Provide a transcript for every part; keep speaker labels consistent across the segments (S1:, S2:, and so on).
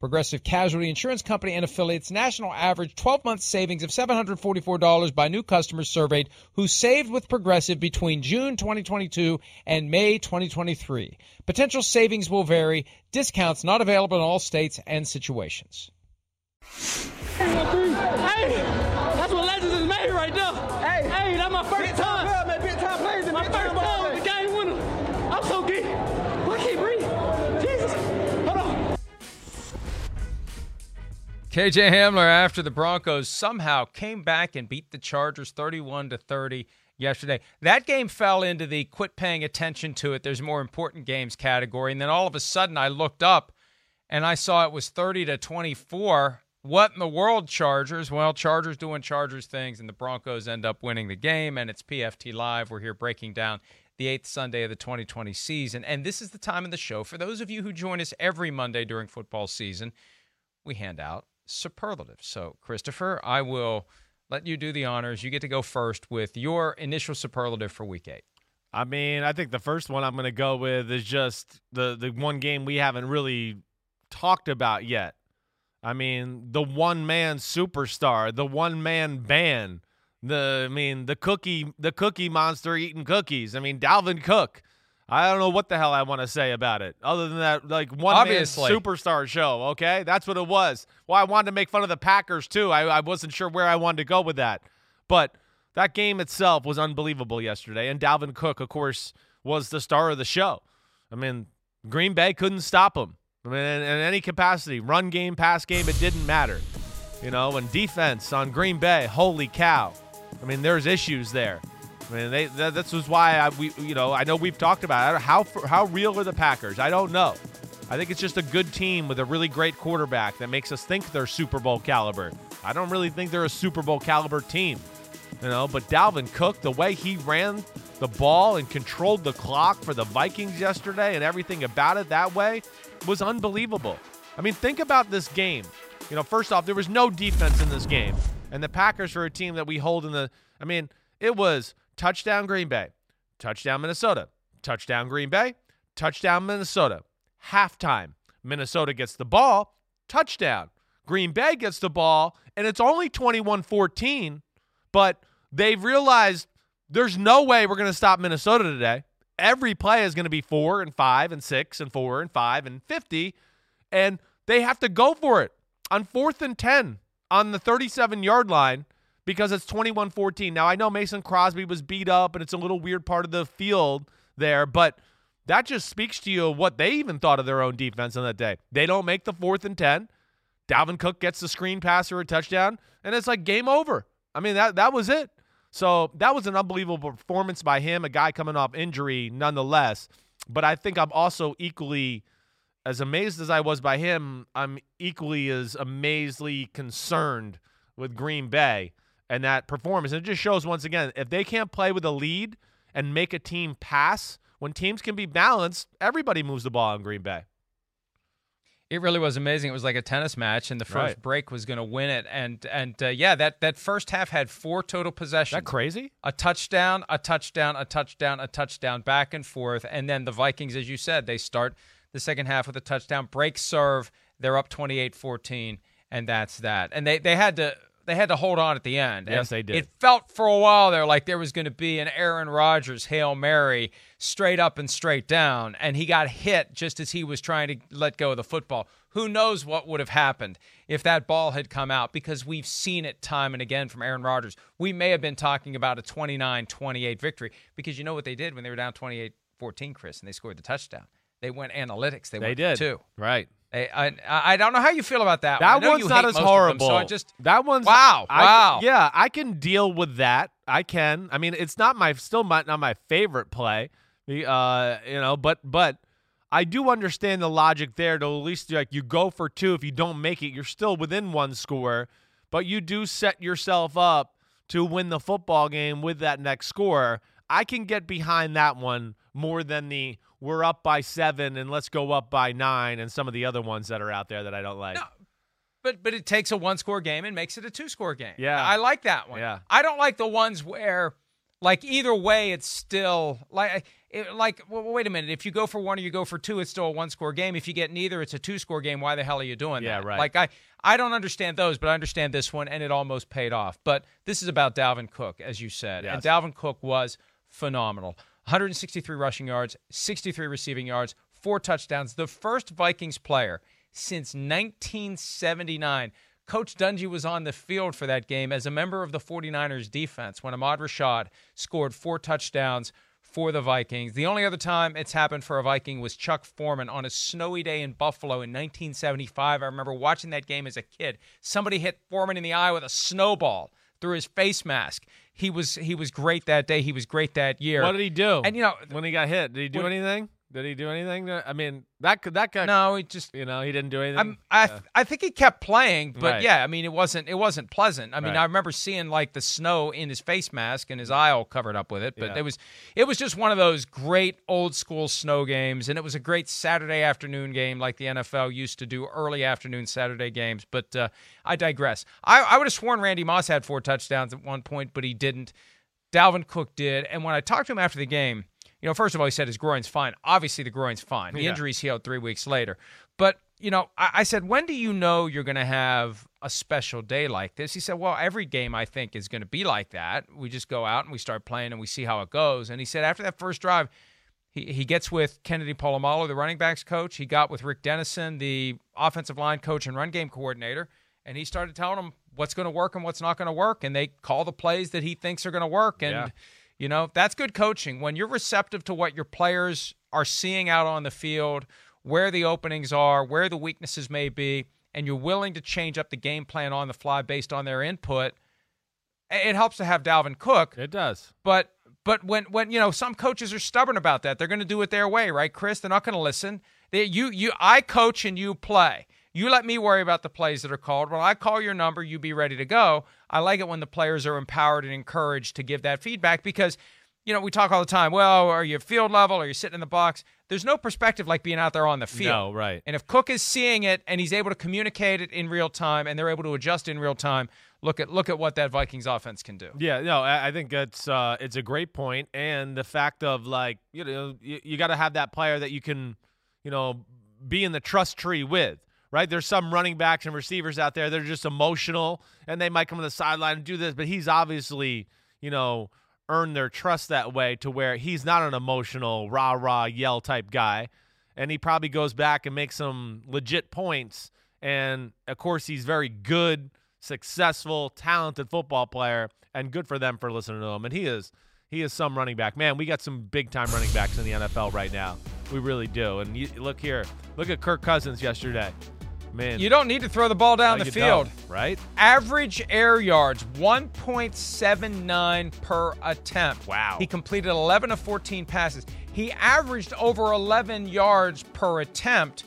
S1: Progressive Casualty Insurance Company and affiliates national average 12 month savings of $744 by new customers surveyed who saved with Progressive between June 2022 and May 2023. Potential savings will vary, discounts not available in all states and situations.
S2: Hey, that's what legends is made right there. Hey, hey, that's my first time.
S1: KJ Hamler after the Broncos somehow came back and beat the Chargers 31 to 30 yesterday. That game fell into the quit paying attention to it. There's more important games category and then all of a sudden I looked up and I saw it was 30 to 24 what in the world, Chargers? Well, Chargers doing Chargers things, and the Broncos end up winning the game, and it's PFT Live. We're here breaking down the eighth Sunday of the 2020 season. And this is the time of the show. For those of you who join us every Monday during football season, we hand out superlatives. So, Christopher, I will let you do the honors. You get to go first with your initial superlative for week eight.
S3: I mean, I think the first one I'm going to go with is just the the one game we haven't really talked about yet I mean, the one man superstar, the one man band, the I mean, the cookie the cookie monster eating cookies. I mean, Dalvin Cook. I don't know what the hell I want to say about it, other than that, like one
S1: Obviously.
S3: man superstar show. Okay, that's what it was. Well, I wanted to make fun of the Packers too. I, I wasn't sure where I wanted to go with that, but that game itself was unbelievable yesterday. And Dalvin Cook, of course, was the star of the show. I mean, Green Bay couldn't stop him. I mean, in, in any capacity, run game, pass game, it didn't matter. You know, and defense on Green Bay, holy cow. I mean, there's issues there. I mean, they that, this was why I we you know I know we've talked about it. How how real are the Packers? I don't know. I think it's just a good team with a really great quarterback that makes us think they're Super Bowl caliber. I don't really think they're a Super Bowl caliber team, you know. But Dalvin Cook, the way he ran the ball and controlled the clock for the Vikings yesterday and everything about it that way was unbelievable. I mean, think about this game. You know, first off, there was no defense in this game. And the Packers are a team that we hold in the I mean, it was touchdown Green Bay, touchdown Minnesota, touchdown Green Bay, touchdown Minnesota. Halftime, Minnesota gets the ball, touchdown. Green Bay gets the ball, and it's only 21 14, but they've realized there's no way we're going to stop Minnesota today. Every play is going to be four and five and six and four and five and 50, and they have to go for it on fourth and 10 on the 37 yard line because it's 21 14. Now, I know Mason Crosby was beat up and it's a little weird part of the field there, but that just speaks to you of what they even thought of their own defense on that day. They don't make the fourth and 10. Dalvin Cook gets the screen pass or a touchdown, and it's like game over. I mean, that, that was it. So that was an unbelievable performance by him, a guy coming off injury nonetheless. But I think I'm also equally as amazed as I was by him, I'm equally as amazedly concerned with Green Bay and that performance. And it just shows once again, if they can't play with a lead and make a team pass, when teams can be balanced, everybody moves the ball in Green Bay.
S1: It really was amazing. It was like a tennis match, and the first
S3: Right.
S1: break was going to win it. And and uh, yeah, that that first half had four total
S3: Is
S1: possessions.
S3: that crazy?
S1: a touchdown, a touchdown, a touchdown, a touchdown, back and forth. And then the Vikings, as you said, they start the second half with a touchdown, break serve, they're up 28-14, and that's that. And they, they had to they had to hold on at the end.
S3: Yes,
S1: And
S3: they did.
S1: It felt for a while there like there was going to be an Aaron Rodgers Hail Mary straight up and straight down, and he got hit just as he was trying to let go of the football. Who knows what would have happened if that ball had come out because we've seen it time and again from Aaron Rodgers. We may have been talking about a 29-28 victory because you know what they did when they were down 28-14, Chris, and they scored the touchdown. They went analytics. They,
S3: They
S1: went
S3: did.
S1: too.
S3: Right.
S1: I, I I don't know how you feel about that.
S3: That
S1: know
S3: one's not as
S1: of them,
S3: horrible.
S1: so I just
S3: that one's
S1: Wow,
S3: I-
S1: wow.
S3: yeah, I can deal with that. I can. I mean, it's not my still my, not my favorite play. The, Uh, you know, but but I do understand the logic there. To at least like you go for two. If you don't make it, you're still within one score, but you do set yourself up to win the football game with that next score. I can get behind that one more than the we're up by seven and let's go up by nine and some of the other ones that are out there that I don't like.
S1: No, But but it takes a one score game and makes it a two score game.
S3: Yeah.
S1: I like that one.
S3: Yeah.
S1: I don't like the ones where like either way it's still like it, like well, wait a minute if you go for one or you go for two it's still a one score game if you get neither it's a two score game why the hell are you doing
S3: Yeah,
S1: that
S3: right.
S1: like I I don't understand those but I understand this one and it almost paid off but this is about Dalvin Cook as you said and Dalvin Cook was phenomenal 163 rushing yards 63 receiving yards four touchdowns the first Vikings player since 1979 Coach Dungy was on the field for that game as a member of the 49ers defense when Ahmad Rashad scored four touchdowns for the Vikings. The only other time it's happened for a Viking was Chuck Foreman on a snowy day in Buffalo in 1975. I remember watching that game as a kid. Somebody hit Foreman in the eye with a snowball through his face mask. He was he was great that day. He was great that year.
S3: What did he do?
S1: And you know,
S3: when he got hit, did he do
S1: When-
S3: anything? Did he do anything? to- I mean, that could that guy.
S1: no, he just
S3: you know, he didn't do anything.
S1: I'm, I I think he kept playing, but
S3: Right.
S1: yeah, I mean it wasn't it wasn't pleasant. I mean
S3: Right.
S1: I remember seeing like the snow in his face mask and his eye all covered up with it, but
S3: Yeah.
S1: it was it was just one of those great old school snow games, and it was a great Saturday afternoon game like the NFL used to do early afternoon Saturday games. But uh, I digress. I, I would have sworn Randy Moss had four touchdowns at one point, but he didn't. Dalvin Cook did, and when I talked to him after the game. You know, first of all, he said his groin's fine. Obviously, the groin's fine. The
S3: Yeah.
S1: injury's healed three weeks later. But, you know, I, I said, when do you know you're going to have a special day like this? He said, well, every game I think is going to be like that. We just go out and we start playing and we see how it goes. And he said, after that first drive, he, he gets with Kennedy Polamalu, the running backs coach. He got with Rick Dennison, the offensive line coach and run game coordinator. And he started telling them what's going to work and what's not going to work. And they call the plays that he thinks are going to work. And,
S3: Yeah.
S1: You know, that's good coaching. When you're receptive to what your players are seeing out on the field, where the openings are, where the weaknesses may be, and you're willing to change up the game plan on the fly based on their input, it helps to have Dalvin Cook.
S3: it does.
S1: But but when when you know some coaches are stubborn about that, they're going to do it their way, right, Chris? They're not going to listen. They, you you I coach and you play. You let me worry about the plays that are called. When I call your number, you be ready to go. I like it when the players are empowered and encouraged to give that feedback because you know we talk all the time. Well, are you field level? Are you sitting in the box? There's no perspective like being out there on the field.
S3: No, right.
S1: And if Cook is seeing it and he's able to communicate it in real time and they're able to adjust in real time, look at look at what that Vikings offense can do.
S3: Yeah, no, I I think it's uh, it's a great point, and the fact of like you know you, you got to have that player that you can, you know, be in the trust tree with. Right, there's some running backs and receivers out there that are just emotional, and they might come to the sideline and do this, but he's obviously, you know, earned their trust that way to where he's not an emotional rah rah yell type guy, and he probably goes back and makes some legit points, and of course he's very good successful, talented football player, and good for them for listening to him. And he is he is some running back. Man, we got some big time running backs in the NFL right now. We really do. And you, look here, look at Kirk Cousins yesterday. Man,
S1: You don't need to throw the ball down
S3: no,
S1: the field.
S3: right?
S1: Average air yards 1.79 per attempt.
S3: Wow.
S1: He completed 11 of 14 passes. He averaged over 11 yards per attempt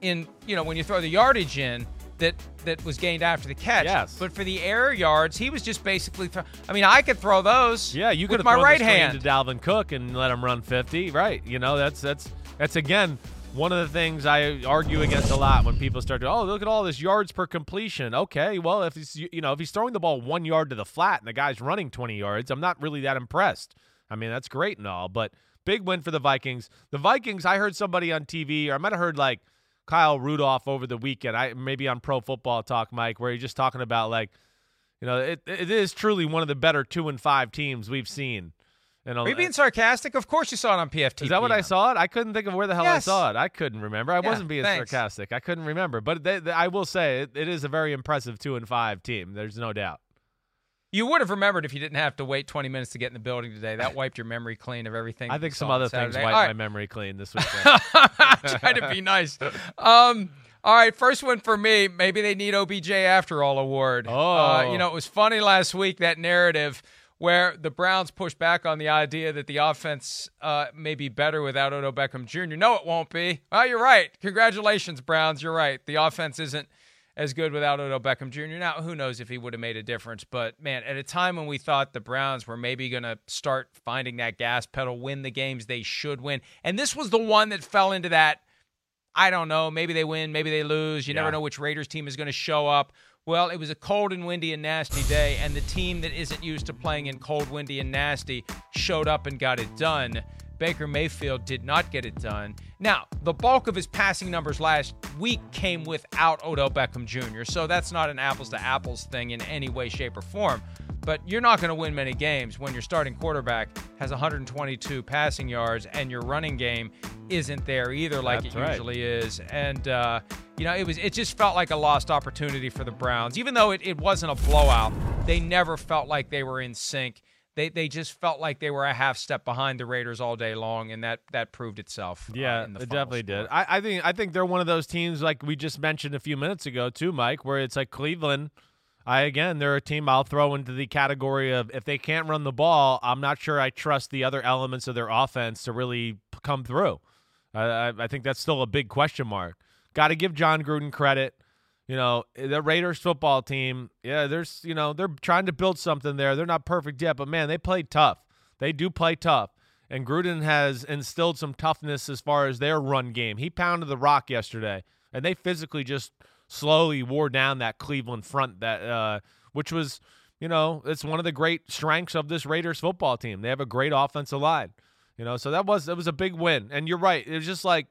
S1: in, you know, when you throw the yardage in that that was gained after the catch.
S3: Yes.
S1: But for the air yards, he was just basically throw- I mean, I could throw those
S3: Yeah, you could
S1: my
S3: thrown
S1: right hand.
S3: to Dalvin Cook and let him run 50, right? You know, that's that's that's again one of the things I argue against a lot when people start to, oh, look at all this yards per completion. Okay, well, if he's you know if he's throwing the ball one yard to the flat and the guy's running 20 yards, I'm not really that impressed. I mean, that's great and all, but big win for the Vikings. The Vikings, I heard somebody on TV, or I might have heard like Kyle Rudolph over the weekend. I maybe on Pro Football Talk, Mike, where he's just talking about like, you know, it it is truly one of the better two and five teams we've seen.
S1: And Are you being sarcastic? Of course you saw it on PFT.
S3: Is that what I saw it? I couldn't think of where the hell
S1: yes.
S3: I saw it. I couldn't remember. I
S1: yeah,
S3: wasn't being
S1: thanks.
S3: sarcastic. I couldn't remember. But they, they, I will say it, it is a very impressive two and five team. There's no doubt.
S1: You would have remembered if you didn't have to wait 20 minutes to get in the building today. That wiped your memory clean of everything.
S3: I think some other
S1: things
S3: wiped
S1: right.
S3: my memory clean this weekend.
S1: Try to be nice. Um, all right, first one for me. Maybe they need OBJ after all award.
S3: Oh,
S1: uh, you know it was funny last week that narrative where the Browns push back on the idea that the offense uh, may be better without Odell Beckham Jr. No, it won't be. Well, you're right. Congratulations, Browns. You're right. The offense isn't as good without Odell Beckham Jr. Now, who knows if he would have made a difference? But man, at a time when we thought the Browns were maybe going to start finding that gas pedal, win the games they should win, and this was the one that fell into that. I don't know. Maybe they win, maybe they lose. You yeah. never know which Raiders team is going to show up. Well, it was a cold and windy and nasty day, and the team that isn't used to playing in cold, windy, and nasty showed up and got it done. Baker Mayfield did not get it done. Now, the bulk of his passing numbers last week came without Odell Beckham Jr., so that's not an apples to apples thing in any way, shape, or form. But you're not going to win many games when your starting quarterback has 122 passing yards and your running game isn't there either, like
S3: That's
S1: it
S3: right.
S1: usually is. And uh, you know, it was it just felt like a lost opportunity for the Browns, even though it, it wasn't a blowout. They never felt like they were in sync. They, they just felt like they were a half step behind the Raiders all day long, and that, that proved itself.
S3: Yeah,
S1: uh, in the
S3: it definitely
S1: score.
S3: did. I, I think I think they're one of those teams like we just mentioned a few minutes ago too, Mike, where it's like Cleveland I again, they're a team I'll throw into the category of if they can't run the ball, I'm not sure I trust the other elements of their offense to really come through. I, I think that's still a big question mark. Got to give Jon Gruden credit. You know, the Raiders football team, yeah, there's, you know, they're trying to build something there. They're not perfect yet, but man, they play tough. They do play tough. And Gruden has instilled some toughness as far as their run game. He pounded the rock yesterday, and they physically just slowly wore down that Cleveland front that uh, which was, you know, it's one of the great strengths of this Raiders football team. They have a great offensive line. You know, so that was that was a big win. And you're right. It was just like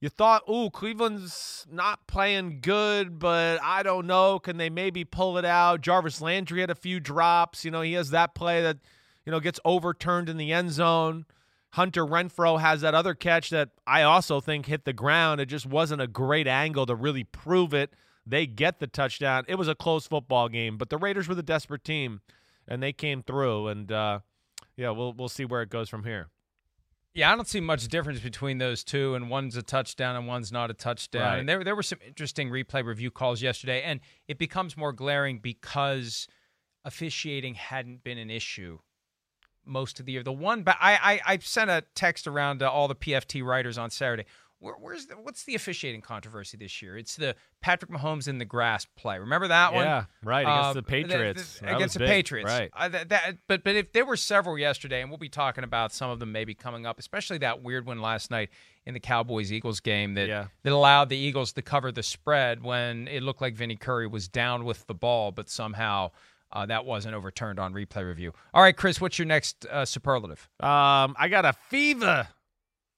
S3: you thought, "Ooh, Cleveland's not playing good, but I don't know, can they maybe pull it out?" Jarvis Landry had a few drops, you know, he has that play that you know gets overturned in the end zone. Hunter Renfrow has that other catch that I also think hit the ground. It just wasn't a great angle to really prove it. They get the touchdown. It was a close football game, but the Raiders were the desperate team, and they came through. And uh, yeah, we'll we'll see where it goes from here.
S1: Yeah, I don't see much difference between those two, and one's a touchdown and one's not a touchdown.
S3: Right.
S1: And there there were some interesting replay review calls yesterday, and it becomes more glaring because officiating hadn't been an issue most of the year. The one, but I, I I sent a text around to all the PFT writers on Saturday. Where, where's the, what's the officiating controversy this year? It's the Patrick Mahomes in the grass play. Remember that one?
S3: Yeah, right against
S1: Uh,
S3: the Patriots.
S1: th-
S3: That
S1: against the
S3: big.
S1: Patriots,
S3: right?
S1: Uh, that, that, but but if there were several yesterday, and we'll be talking about some of them maybe coming up, especially that weird one last night in the Cowboys Eagles game that
S3: Yeah.
S1: that allowed the Eagles to cover the spread when it looked like Vinny Curry was down with the ball, but somehow. Uh, that wasn't overturned on replay review. All right, Chris, what's your next uh, superlative?
S3: Um, I got a fever,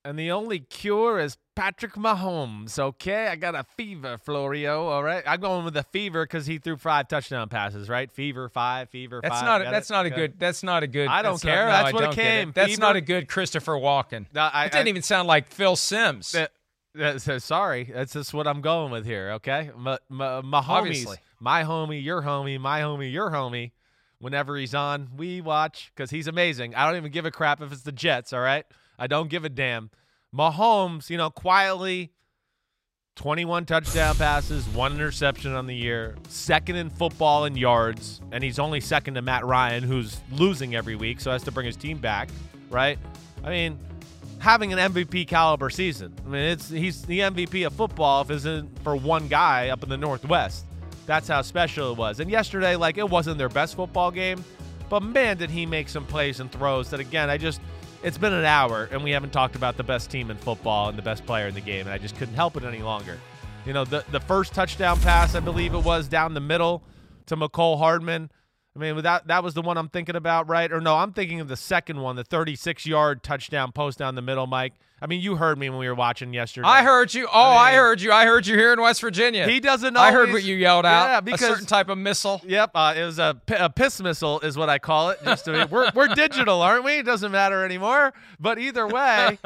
S3: and the only cure is Patrick Mahomes. Okay, I got a fever, Florio. All right, I'm going with the fever because he threw five touchdown passes. Right, fever five, fever
S1: That's
S3: five.
S1: not.
S3: Got
S1: That's
S3: it?
S1: not a
S3: Okay.
S1: good. That's not a good.
S3: I don't
S1: that's not-
S3: care.
S1: no,
S3: That's
S1: I
S3: what it came.
S1: That's
S3: Fever-
S1: not a good Christopher Walken.
S3: No, I,
S1: it didn't
S3: I-
S1: even sound like Phil Simms.
S3: That, that, so sorry, that's just what I'm going with here. Okay, my my, my
S1: Obviously.
S3: My homie, your homie, my homie, your homie. Whenever he's on, we watch because he's amazing. I don't even give a crap if it's the Jets. All right, I don't give a damn. Mahomes, you know, quietly, 21 touchdown passes, one interception on the year, second in football in yards, and he's only second to Matt Ryan, who's losing every week, so has to bring his team back. Right? I mean, having an MVP caliber season. I mean, it's he's the MVP of football if it isn't for one guy up in the Northwest. That's how special it was. And yesterday, like it wasn't their best football game, but man, did he make some plays and throws that again, I just it's been an hour and we haven't talked about the best team in football and the best player in the game, and I just couldn't help it any longer. You know, the the first touchdown pass, I believe it was down the middle to Mecole Hardman. I mean, that that was the one I'm thinking about, right? Or no, I'm thinking of the second one, the 36 yard touchdown post down the middle, Mike. I mean, you heard me when we were watching yesterday.
S1: I heard you. Oh, I, mean, I heard you. I heard you here in West Virginia.
S3: He doesn't.
S1: Always, I heard what you yelled out.
S3: Yeah, because
S1: a certain type of missile.
S3: Yep, uh, it was a, a piss missile, is what I call it. Just to, we're we're digital, aren't we? It doesn't matter anymore. But either way,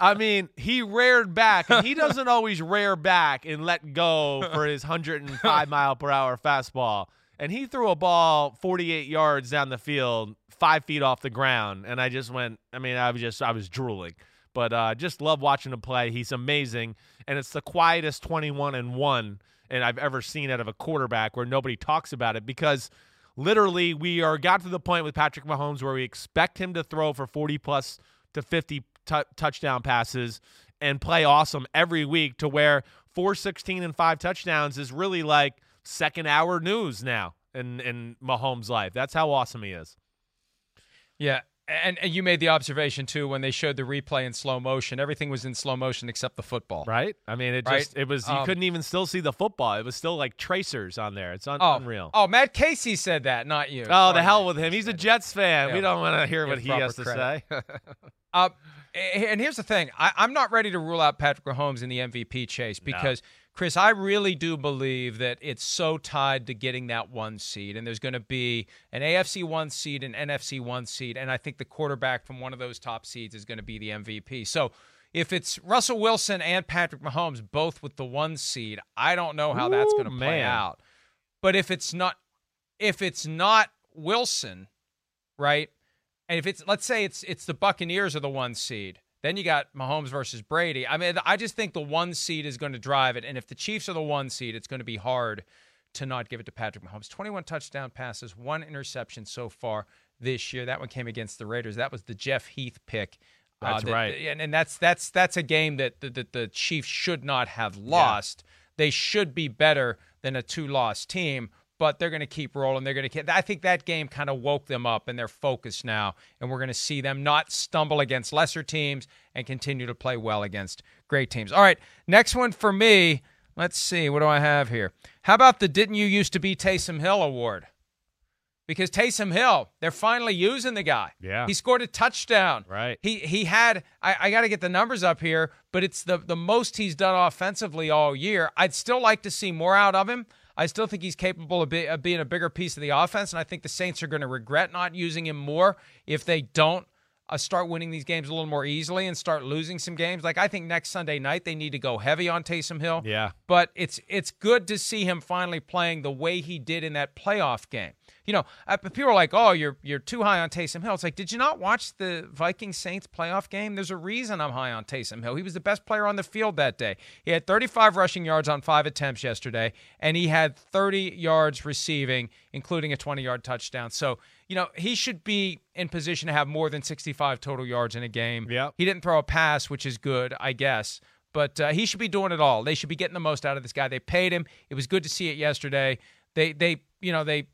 S3: I mean, he reared back, and he doesn't always rear back and let go for his 105 mile per hour fastball. And he threw a ball 48 yards down the field, five feet off the ground, and I just went. I mean, I was just I was drooling. But uh, just love watching him play. He's amazing, and it's the quietest 21 and one and I've ever seen out of a quarterback where nobody talks about it because literally we are got to the point with Patrick Mahomes where we expect him to throw for 40 plus to 50 t- touchdown passes and play awesome every week to where 416 and five touchdowns is really like second hour news now in in Mahomes' life. That's how awesome he is.
S1: Yeah, and, and you made the observation too when they showed the replay in slow motion. Everything was in slow motion except the football.
S3: Right. I mean, it
S1: right?
S3: just it was you um, couldn't even still see the football. It was still like tracers on there. It's un-
S1: oh,
S3: unreal.
S1: Oh, Matt Casey said that, not you.
S3: Oh, the hell with him. He's a Jets fan. Yeah, we don't want to hear what he has to
S1: credit. say. uh, and here's the thing: I, am not ready to rule out Patrick Mahomes in the MVP chase because. No Chris, I really do believe that it's so tied to getting that one seed, and there's going to be an AFC one seed, an NFC one seed, and I think the quarterback from one of those top seeds is going to be the MVP. So if it's Russell Wilson and Patrick Mahomes both with the one seed, I don't know how Ooh, that's going to play man. out. But if it's not, if it's not Wilson, right, and if it's let's say it's it's the Buccaneers are the one seed, then you got Mahomes versus Brady. I mean, I just think the one seed is going to drive it. And if the Chiefs are the one seed, it's going to be hard to not give it to Patrick Mahomes. 21 touchdown passes, one interception so far this year. That one came against the Raiders. That was the Jeff Heath pick.
S3: Uh, that's uh, that, right.
S1: And, and, that's that's that's a game that the, the, the Chiefs should not have lost. Yeah. They should be better than a two-loss team but they're going to keep rolling. They're going to. I think that game kind of woke them up, and they're focused now. And we're going to see them not stumble against lesser teams and continue to play well against great teams. All right, next one for me. Let's see. What do I have here? How about the "Didn't You Used to Be Taysom Hill" award? Because Taysom Hill, they're finally using the guy.
S3: Yeah,
S1: he scored a touchdown.
S3: Right.
S1: He he had. I, I got to get the numbers up here, but it's the the most he's done offensively all year. I'd still like to see more out of him. I still think he's capable of, be, of being a bigger piece of the offense, and I think the Saints are going to regret not using him more if they don't uh, start winning these games a little more easily and start losing some games. Like I think next Sunday night they need to go heavy on Taysom Hill.
S3: Yeah.
S1: But it's it's good to see him finally playing the way he did in that playoff game you know, people are like, "Oh, you're you're too high on Taysom Hill." It's like, did you not watch the Vikings Saints playoff game? There's a reason I'm high on Taysom Hill. He was the best player on the field that day. He had 35 rushing yards on five attempts yesterday, and he had 30 yards receiving, including a 20-yard touchdown. So, you know, he should be in position to have more than 65 total yards in a game.
S3: Yeah.
S1: He didn't throw a pass, which is good, I guess but uh, he should be doing it all. They should be getting the most out of this guy. They paid him. It was good to see it yesterday. They they you know they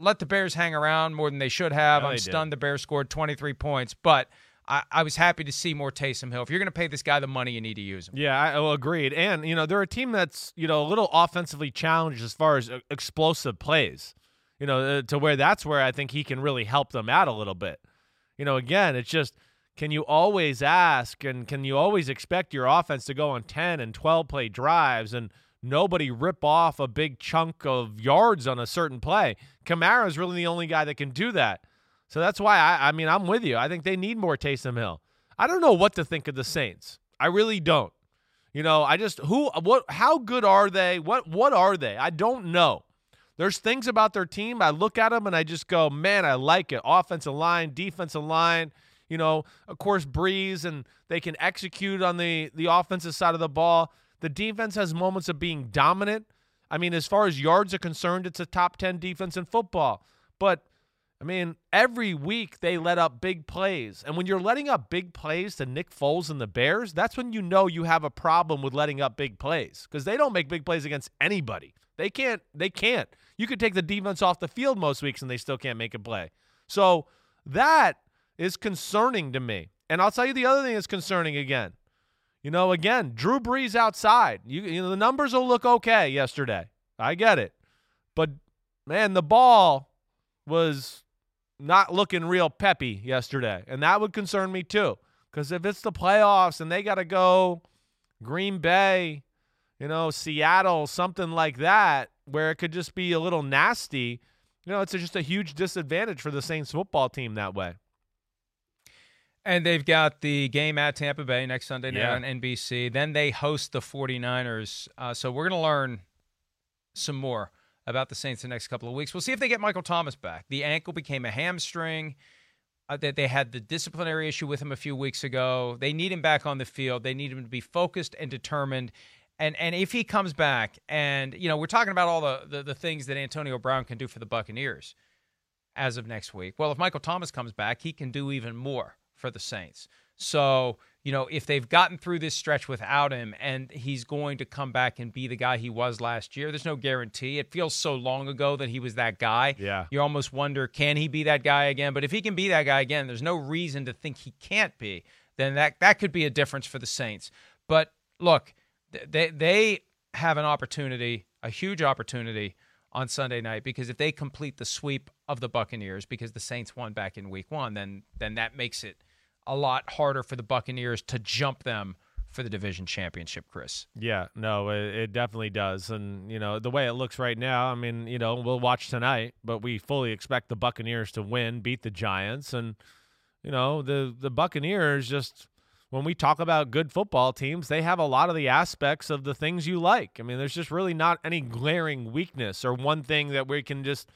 S1: let the Bears hang around more than they should have. I'm stunned did. the Bears scored 23 points, but I, I, was happy to see more Taysom Hill. If you're going to pay this guy the money, you need to use him.
S3: Yeah, I well, agreed. And you know, they're a team that's you know a little offensively challenged as far as uh, explosive plays. You know, uh, to where that's where I think he can really help them out a little bit. You know, again, it's just can you always ask and can you always expect your offense to go on 10 and 12 play drives and nobody rip off a big chunk of yards on a certain play. Kamara is really the only guy that can do that. So that's why I, I mean I'm with you. I think they need more Taysom Hill. I don't know what to think of the Saints. I really don't. You know, I just who what how good are they? What what are they? I don't know. There's things about their team. I look at them and I just go, man, I like it. Offensive line, defensive line. You know, of course, Brees and they can execute on the the offensive side of the ball. The defense has moments of being dominant. I mean, as far as yards are concerned, it's a top 10 defense in football. But, I mean, every week they let up big plays. And when you're letting up big plays to Nick Foles and the Bears, that's when you know you have a problem with letting up big plays because they don't make big plays against anybody. They can't. They can't. You could take the defense off the field most weeks and they still can't make a play. So that is concerning to me. And I'll tell you the other thing that's concerning again. You know, again, Drew Brees outside. You, you know, the numbers will look okay yesterday. I get it. But man, the ball was not looking real peppy yesterday. And that would concern me too. Because if it's the playoffs and they got to go Green Bay, you know, Seattle, something like that, where it could just be a little nasty, you know, it's just a huge disadvantage for the Saints football team that way.
S1: And they've got the game at Tampa Bay next Sunday night
S3: Yeah.
S1: on NBC. Then they host the 49ers. Uh, so we're going to learn some more about the Saints the next couple of weeks. We'll see if they get Michael Thomas back. The ankle became a hamstring. Uh, they, they had the disciplinary issue with him a few weeks ago. They need him back on the field. They need him to be focused and determined. And and if he comes back, and you know, we're talking about all the, the, the things that Antonio Brown can do for the Buccaneers as of next week. Well, if Michael Thomas comes back, he can do even more for the Saints. So, you know, if they've gotten through this stretch without him and he's going to come back and be the guy he was last year, there's no guarantee. It feels so long ago that he was that guy.
S3: Yeah.
S1: You almost wonder, can he be that guy again? But if he can be that guy again, there's no reason to think he can't be. Then that that could be a difference for the Saints. But look, they they have an opportunity, a huge opportunity on Sunday night because if they complete the sweep of the Buccaneers because the Saints won back in week 1, then then that makes it a lot harder for the Buccaneers to jump them for the division championship, Chris.
S3: Yeah, no, it, it definitely does. And, you know, the way it looks right now, I mean, you know, we'll watch tonight, but we fully expect the Buccaneers to win, beat the Giants. And, you know, the, the Buccaneers just, when we talk about good football teams, they have a lot of the aspects of the things you like. I mean, there's just really not any glaring weakness or one thing that we can just.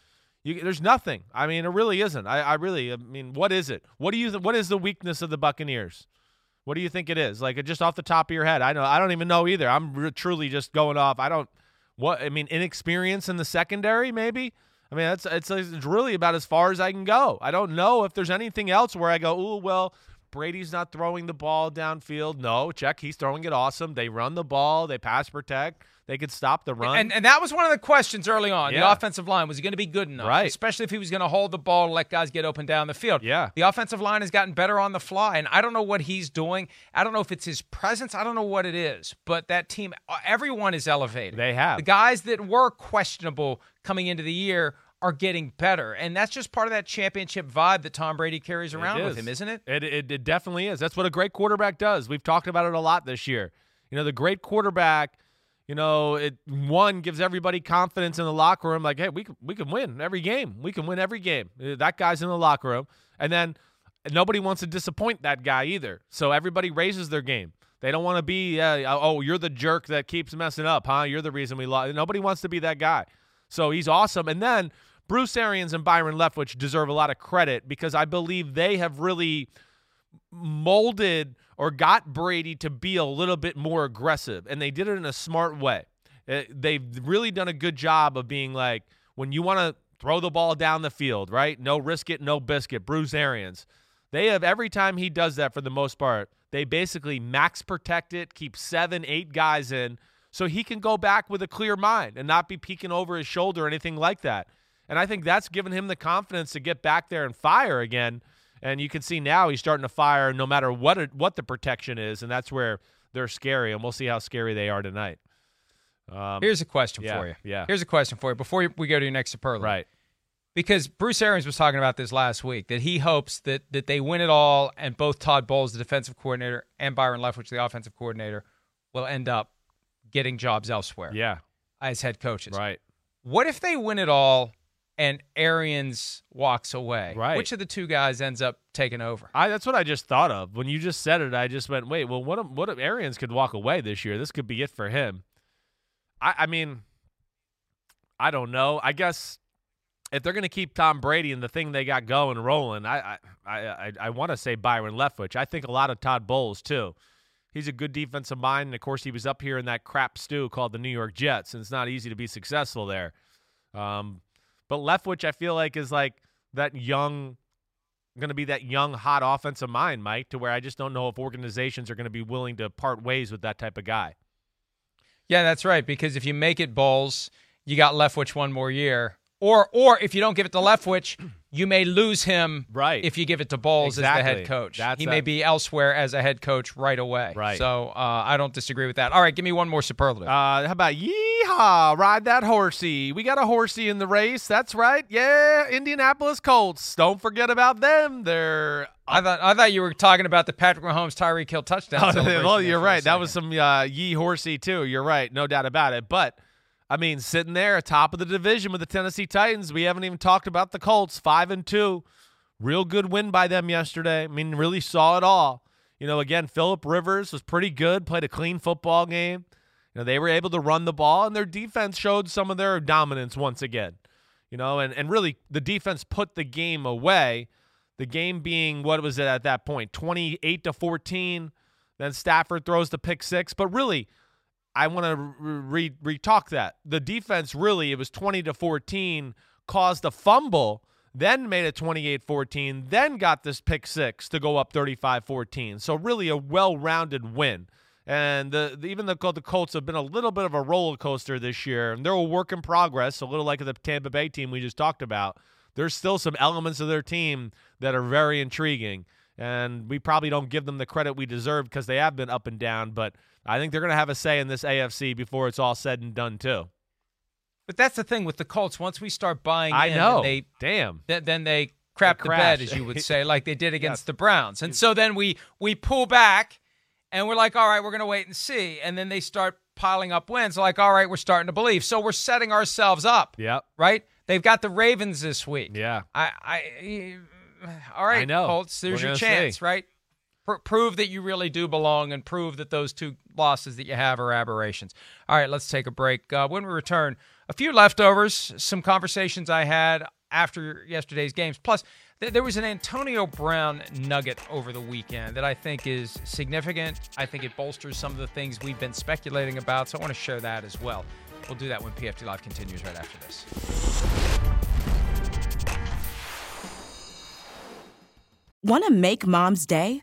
S3: You, there's nothing. I mean, it really isn't. I, I really. I mean, what is it? What do you? What is the weakness of the Buccaneers? What do you think it is? Like just off the top of your head, I know I don't even know either. I'm re- truly just going off. I don't. What I mean, inexperience in the secondary, maybe. I mean, that's it's, it's really about as far as I can go. I don't know if there's anything else where I go, oh well, Brady's not throwing the ball downfield. No, check, he's throwing it awesome. They run the ball, they pass protect, they could stop the run.
S1: And and that was one of the questions early on. The offensive line was he going to be good enough,
S3: Right.
S1: Especially if he was going to hold the ball, and let guys get open down the field.
S3: Yeah.
S1: the offensive line has gotten better on the fly, and I don't know what he's doing. I don't know if it's his presence. I don't know what it is, but that team, everyone is elevated.
S3: They have.
S1: the guys that were questionable coming into the year are getting better, and that's just part of that championship vibe that Tom Brady carries around with him, isn't it?
S3: It, it? it definitely is. That's what a great quarterback does. We've talked about it a lot this year. You know, the great quarterback, you know, it one gives everybody confidence in the locker room. Like, hey, we can, we can win every game. We can win every game. Uh, That guy's in the locker room, and then nobody wants to disappoint that guy either. So everybody raises their game. They don't want to be, uh, oh, you're the jerk that keeps messing up, huh? You're the reason we lost. Nobody wants to be that guy. So he's awesome. And then Bruce Arians and Byron Leftwich deserve a lot of credit because I believe they have really molded or got Brady to be a little bit more aggressive, and they did it in a smart way. Uh, They've really done a good job of being like, when you want to throw the ball down the field, right? No risk it, no biscuit. Bruce Arians. They have every time he does that for the most part, they basically max protect it, keep seven, eight guys in, so he can go back with a clear mind and not be peeking over his shoulder or anything like that. And I think that's given him the confidence to get back there and fire again. And you can see now he's starting to fire no matter what it, what the protection is, and that's where they're scary. And we'll see how scary they are tonight. Um,
S1: Here's a question
S3: yeah,
S1: for you.
S3: yeah.
S1: Here's a question for you before we go to your next superlative.
S3: right.
S1: because Bruce Arians was talking about this last week that he hopes that that they win it all and both Todd Bowles, the defensive coordinator, and Byron Leftwich, the offensive coordinator, will end up getting jobs elsewhere
S3: Yeah.
S1: as head coaches.
S3: Right.
S1: What if they win it all and Arians walks away?
S3: Right.
S1: Which of the two guys ends up taking over?
S3: I that's what I just thought of when you just said it. I just went, wait, well, what if, what if Arians could walk away this year? This could be it for him. I, I mean, I don't know. I guess if they're going to keep Tom Brady and the thing they got going rolling, I I I, I, want to say Byron Leftwich. I think a lot of Todd Bowles too. He's a good defensive mind, and of course, he was up here in that crap stew called the New York Jets, and it's not easy to be successful there. Um, but Leftwich, I feel like, is like that young going to be that young, hot offensive mind, Mike, to where I just don't know if organizations are going to be willing to part ways with that type of guy.
S1: Yeah, that's right. Because if you make it Bowles, you got Leftwich one more year. Or or if you don't give it to Leftwich, you may lose him
S3: Right.
S1: if you give it to Bowles as the head coach.
S3: That's
S1: he may be elsewhere as a head coach right away.
S3: Right.
S1: So uh, I don't disagree with that. All right, give me one more superlative.
S3: Uh, how about yeehaw? Ride that horsey. We got a horsey in the race. That's right. Yeah, Indianapolis Colts. Don't forget about them. They're
S1: I thought I thought you were talking about the Patrick Mahomes Tyreek Hill touchdown.
S3: Oh, well, you're right. That was some uh, yee horsey too. You're right, no doubt about it. But I mean, sitting there atop of the division with the Tennessee Titans, we haven't even talked about the Colts, five and two. Real good win by them yesterday. I mean, really saw it all. You know, again, Philip Rivers was pretty good, played a clean football game. You know, they were able to run the ball, and their defense showed some of their dominance once again. You know, and, and really the defense put the game away. The game being what was it at that point? 28 to 14. Then Stafford throws the pick six. But really, I want to re retalk that. The defense really, it was 20 to 14, caused a fumble, then made it 28 14, then got this pick six to go up 35 14. So, really, a well rounded win. And the, the, even the, the Colts have been a little bit of a roller coaster this year, and they're a work in progress, a little like the Tampa Bay team we just talked about. There's still some elements of their team that are very intriguing, and we probably don't give them the credit we deserve because they have been up and down. But I think they're going to have a say in this AFC before it's all said and done too.
S1: But that's the thing with the Colts. Once we start buying,
S3: I
S1: in
S3: know.
S1: they
S3: Damn.
S1: th- then they crap the bed, as you would say, like they did against the Browns. And so then we we pull back, and we're like, all right, we're going to wait and see. And then they start piling up wins. Like, all right, we're starting to believe. So we're setting ourselves up.
S3: Yep.
S1: Right? They've got the Ravens this week.
S3: Yeah.
S1: I, I, all right,
S3: I know.
S1: Colts. There's
S3: We're
S1: your chance,
S3: see.
S1: right? Pr- prove that you really do belong, and prove that those two losses that you have are aberrations. All right, let's take a break. Uh, when we return, a few leftovers, some conversations I had after yesterday's games. Plus, th- there was an Antonio Brown nugget over the weekend that I think is significant. I think it bolsters some of the things we've been speculating about. So I want to share that as well. We'll do that when PFT Live continues right after this.
S4: Want to make mom's day?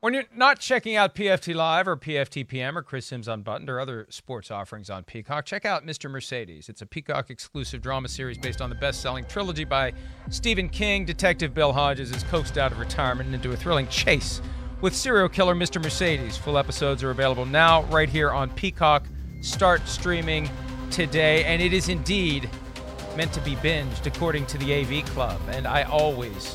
S1: When you're not checking out PFT Live or PFT PM or Chris Simms Unbuttoned or other sports offerings on Peacock, check out Mr. Mercedes. It's a Peacock exclusive drama series based on the best selling trilogy by Stephen King. Detective Bill Hodges is coaxed out of retirement into a thrilling chase with serial killer Mr. Mercedes. Full episodes are available now right here on Peacock. Start streaming today, and it is indeed meant to be binged according to the AV Club. And I always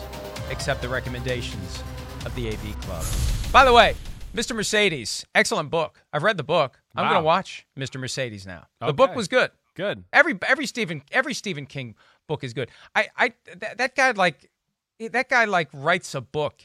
S1: accept the recommendations of the AV Club. By the way, Mr. Mercedes, excellent book. I've read the book. I'm
S3: Wow.
S1: going to watch Mr. Mercedes now. The book was good.
S3: Good.
S1: Every every Stephen every Stephen King book is good. I I that, that guy like that guy like writes a book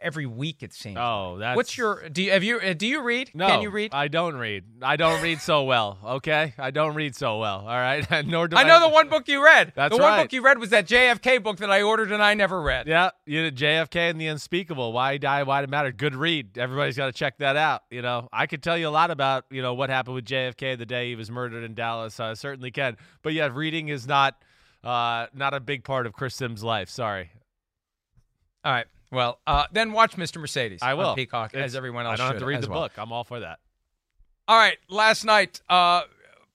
S1: every week it seems.
S3: Oh, that's
S1: What's your do you have you uh, do you read?
S3: No,
S1: Can you read?
S3: I don't read. I don't read so well. Okay, I don't read so well. All right, nor do
S1: I I know the one book you read.
S3: That's
S1: the one
S3: right.
S1: book you read was that JFK book that I ordered and I never read.
S3: Yeah, you JFK and the Unspeakable. Why he died? Why it matter? Good read. Everybody's got to check that out. You know, I could tell you a lot about you know what happened with JFK the day he was murdered in Dallas. I certainly can. But yeah, reading is not uh, not a big part of Chris Simms' life. Sorry,
S1: All right. Well, uh, then watch Mr. Mercedes.
S3: I will.
S1: Peacock
S3: It's-
S1: as everyone else.
S3: I don't have to read the
S1: well.
S3: book. I'm all for that.
S1: All right, last night, uh,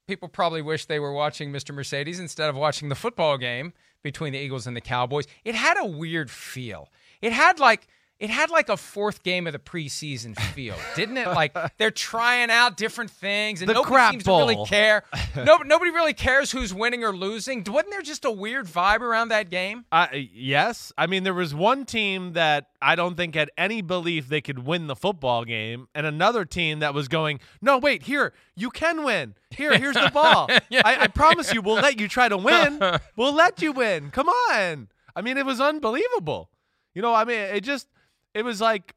S1: people probably wish they were watching Mr. Mercedes instead of watching the football game between the Eagles and the Cowboys, it had a weird feel. It had like it had like a fourth game of the preseason feel, didn't it? Like they're trying out different things, and
S3: The
S1: nobody
S3: crap
S1: seems to really care. no, nobody really cares who's winning or losing. Wasn't there just a weird vibe around that game?
S3: Uh, yes. I mean, there was one team that I don't think had any belief they could win the football game, and another team that was going, no, wait, here, you can win. Here, here's the ball. I, I promise you, we'll let you try to win. We'll let you win. Come on. I mean, it was unbelievable. You know, I mean, it just, it was like,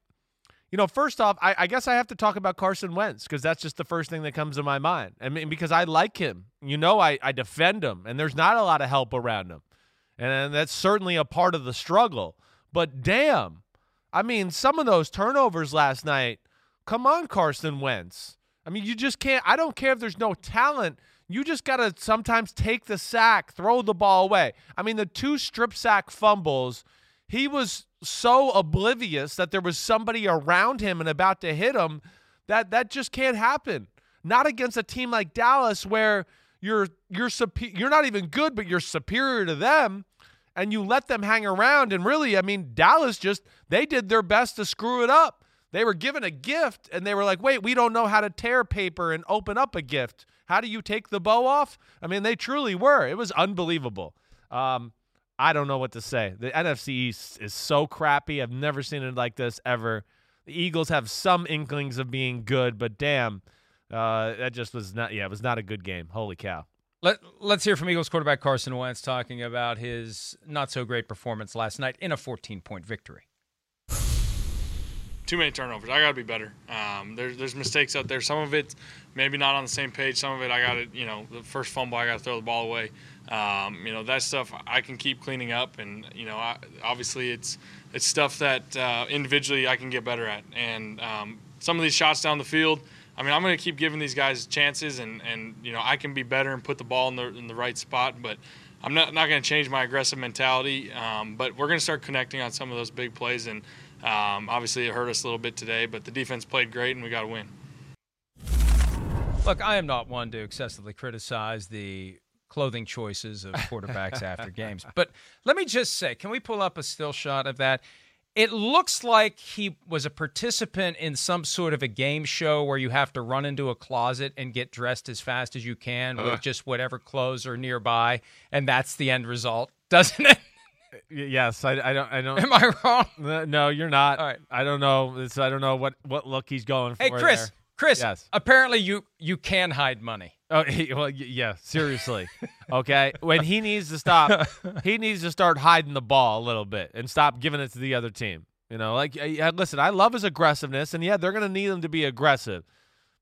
S3: you know, first off, I, I guess I have to talk about Carson Wentz because that's just the first thing that comes to my mind. I mean, because I like him. You know, I, I defend him, and there's not a lot of help around him. And that's certainly a part of the struggle. But damn, I mean, some of those turnovers last night, come on, Carson Wentz. I mean, you just can't, I don't care if there's no talent. You just got to sometimes take the sack, throw the ball away. I mean, the two strip sack fumbles, he was so oblivious that there was somebody around him and about to hit him that that just can't happen. Not against a team like Dallas where you're you're you're not even good but you're superior to them and you let them hang around and really I mean Dallas just they did their best to screw it up. They were given a gift and they were like, "Wait, we don't know how to tear paper and open up a gift. How do you take the bow off?" I mean, they truly were. It was unbelievable. Um I don't know what to say. The NFC East is so crappy. I've never seen it like this ever. The Eagles have some inklings of being good, but damn, uh, that just was not. Yeah, it was not a good game. Holy cow!
S1: Let, let's hear from Eagles quarterback Carson Wentz talking about his not so great performance last night in a 14 point victory.
S5: too many turnovers. I got to be better. Um, there's there's mistakes out there. Some of it maybe not on the same page. Some of it I got to you know the first fumble I got to throw the ball away. Um, you know that stuff I can keep cleaning up, and you know I, obviously it's it's stuff that uh, individually I can get better at. And um, some of these shots down the field. I mean, I'm going to keep giving these guys chances, and, and you know I can be better and put the ball in the in the right spot. But I'm not not going to change my aggressive mentality. Um, but we're going to start connecting on some of those big plays, and um, obviously it hurt us a little bit today. But the defense played great, and we got to win.
S1: Look, I am not one to excessively criticize the clothing choices of quarterbacks after games. But let me just say, can we pull up a still shot of that? It looks like he was a participant in some sort of a game show where you have to run into a closet and get dressed as fast as you can with uh-huh. just whatever clothes are nearby, and that's the end result, doesn't it?
S3: Yes, I, I don't. I don't.
S1: Am I wrong?
S3: No, you're not.
S1: All right.
S3: I don't know. It's, I don't know what what look he's going for.
S1: Hey, Chris.
S3: there.
S1: Chris.
S3: Yes.
S1: Apparently, you you can hide money.
S3: Oh, he, well, yeah. Seriously, okay. When he needs to stop, he needs to start hiding the ball a little bit and stop giving it to the other team. You know, like listen, I love his aggressiveness, and yeah, they're gonna need him to be aggressive.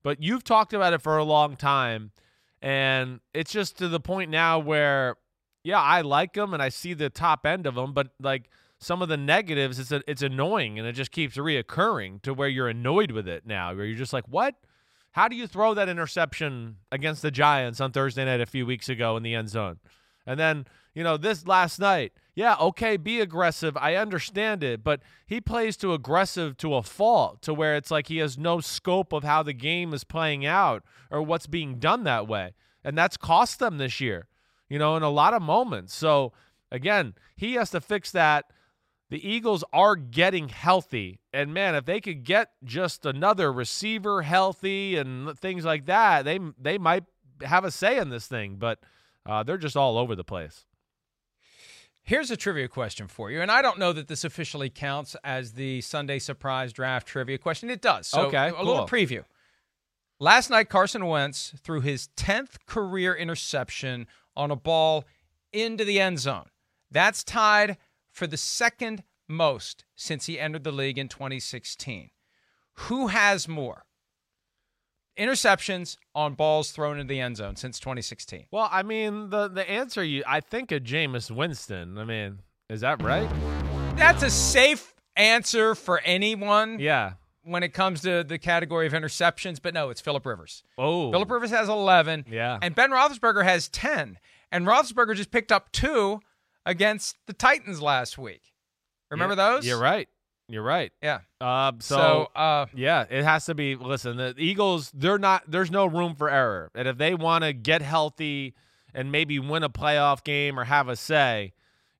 S3: But you've talked about it for a long time, and it's just to the point now where, yeah, I like him and I see the top end of him, but like some of the negatives, it's a, it's annoying and it just keeps reoccurring to where you're annoyed with it now, where you're just like, what? How do you throw that interception against the Giants on Thursday night a few weeks ago in the end zone? And then, you know, this last night, yeah, okay, be aggressive. I understand it, but he plays too aggressive to a fault to where it's like he has no scope of how the game is playing out or what's being done that way. And that's cost them this year, you know, in a lot of moments. So, again, he has to fix that. The Eagles are getting healthy. And man, if they could get just another receiver healthy and things like that, they they might have a say in this thing, but uh, they're just all over the place.
S1: Here's a trivia question for you, and I don't know that this officially counts as the Sunday surprise draft trivia question. It does. So
S3: Okay,
S1: a little preview. Last night, Carson Wentz threw his 10th career interception on a ball into the end zone. That's tied for the second most since he entered the league in 2016. Who has more interceptions on balls thrown into the end zone since 2016?
S3: Well, I mean, the the answer you I think of Jameis Winston. I mean, is that right?
S1: That's a safe answer for anyone.
S3: Yeah.
S1: when it comes to the category of interceptions, but no, it's Philip Rivers.
S3: Oh.
S1: Philip Rivers has 11.
S3: Yeah.
S1: And Ben Roethlisberger has 10. And Roethlisberger just picked up two against the Titans last week. Remember
S3: Yeah,
S1: those?
S3: You're right. You're right.
S1: Yeah.
S3: Uh, so,
S1: So, uh,
S3: yeah, it has to be. Listen, the Eagles, they're not. There's no room for error. And if they want to get healthy and maybe win a playoff game or have a say,